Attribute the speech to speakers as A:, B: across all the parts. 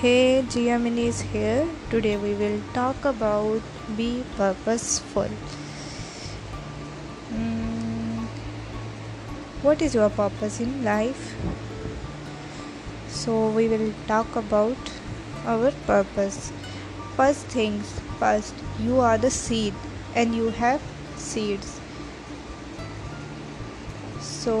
A: Hey, Gemini is here. Today we will talk about be purposeful. Hmm, what is your purpose in life? So we will talk about our purpose. First, you are the seed and you have seeds. So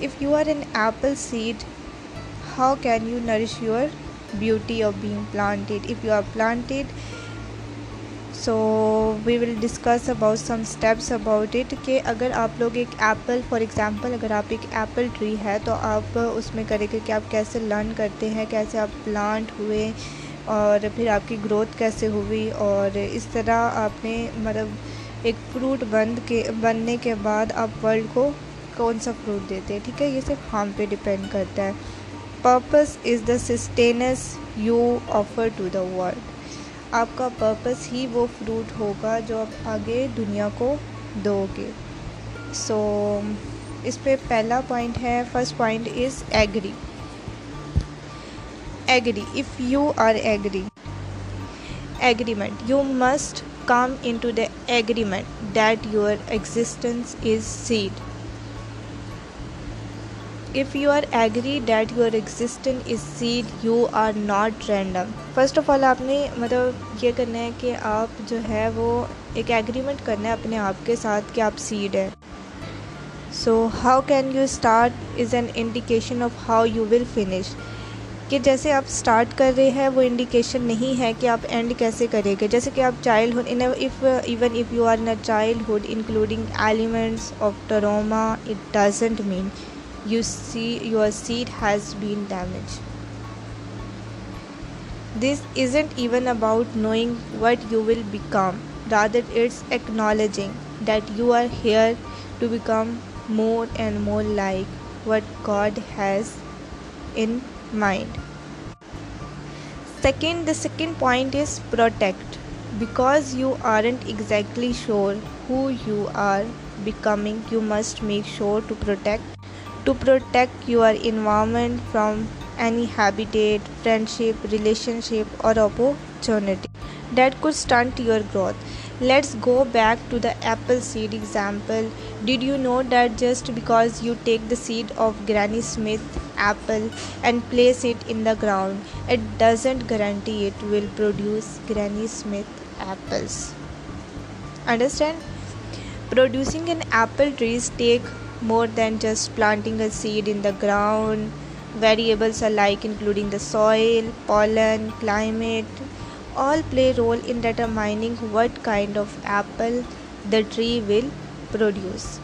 A: if you are an apple seed how can you nourish your beauty of being planted if you are planted so we will discuss about some steps about it کہ اگر آپ لوگ ایک apple for example اگر آپ ایک apple tree ہے تو آپ اس میں کریں گے کہ آپ کیسے لرن کرتے ہیں کیسے آپ پلانٹ ہوئے اور پھر آپ کی گروتھ کیسے ہوئی اور اس طرح آپ نے مطلب ایک فروٹ بند کے بننے کے بعد آپ ورلڈ کو کون سا فروٹ دیتے ہیں ٹھیک ہے یہ صرف ہم پہ ڈپینڈ کرتا ہے purpose is the sustenance you offer to the world آپ کا پرپس ہی وہ فروٹ ہوگا جو آپ آگے دنیا کو دو گے سو اس پہ پہلا پوائنٹ ہے first point is agree agree if you are agree agreement you must come in to the agreement that your existence is seed if you are agree that your existence is seed you are not random first of all آپ نے مطلب یہ کرنا ہے کہ آپ جو ہے وہ ایک ایگریمنٹ کرنا ہے اپنے آپ کے ساتھ کہ آپ سیڈ ہیں so how can you start as an indication of how you will finish کہ جیسے آپ اسٹارٹ کر رہے ہیں وہ انڈیکیشن نہیں ہے کہ آپ اینڈ کیسے کریں گے جیسے کہ آپ childhood if even if you are in a childhood including elements of trauma it doesn't mean you see your seed has been damaged. This isn't even about knowing what you will become. Rather, it's acknowledging that you are here to become more and more like what God has in mind. The second point is protect, because you aren't exactly sure who you are becoming. You must make sure to protect to protect your environment from any habitat, friendship, relationship or opportunity that could stunt your growth. Let's go back to the apple seed example. Did you know that just because you take the seed of Granny Smith apple and place it in the ground, it doesn't guarantee it will produce Granny Smith apples? Understand? Producing an apple trees take more than just planting a seed in the ground. Variables alike, including the soil, pollen, climate, all play a role in determining what kind of apple the tree will produce.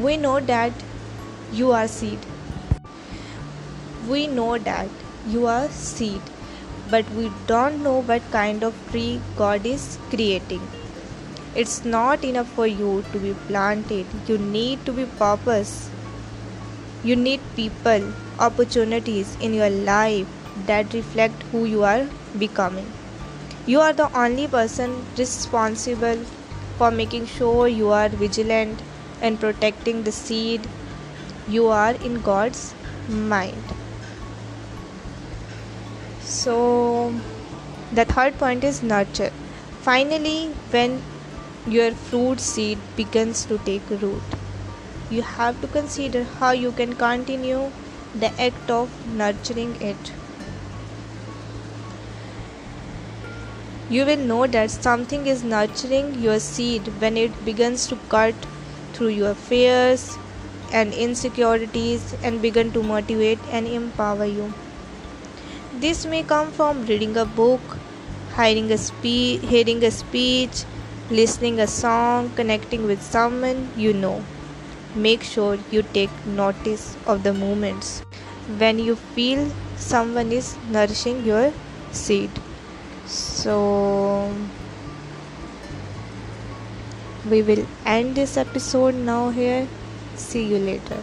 A: We know that you are seed. But we don't know what kind of tree God is creating. It's not enough for you to be planted. You need to be purpose. You need people, opportunities in your life that reflect who you are becoming. You are the only person responsible for making sure you are vigilant and protecting the seed you are in God's mind. So the third point is nurture. Finally, when your fruit seed begins to take root. You have to consider how you can continue the act of nurturing it. You will know that something is nurturing your seed when it begins to cut through your fears and insecurities and begin to motivate and empower you. This may come from reading a book, hearing a speech, listening a song, connecting with someone you know. Make sure you take notice of the moments when you feel someone is nourishing your seed. So we will end this episode now here. See you later.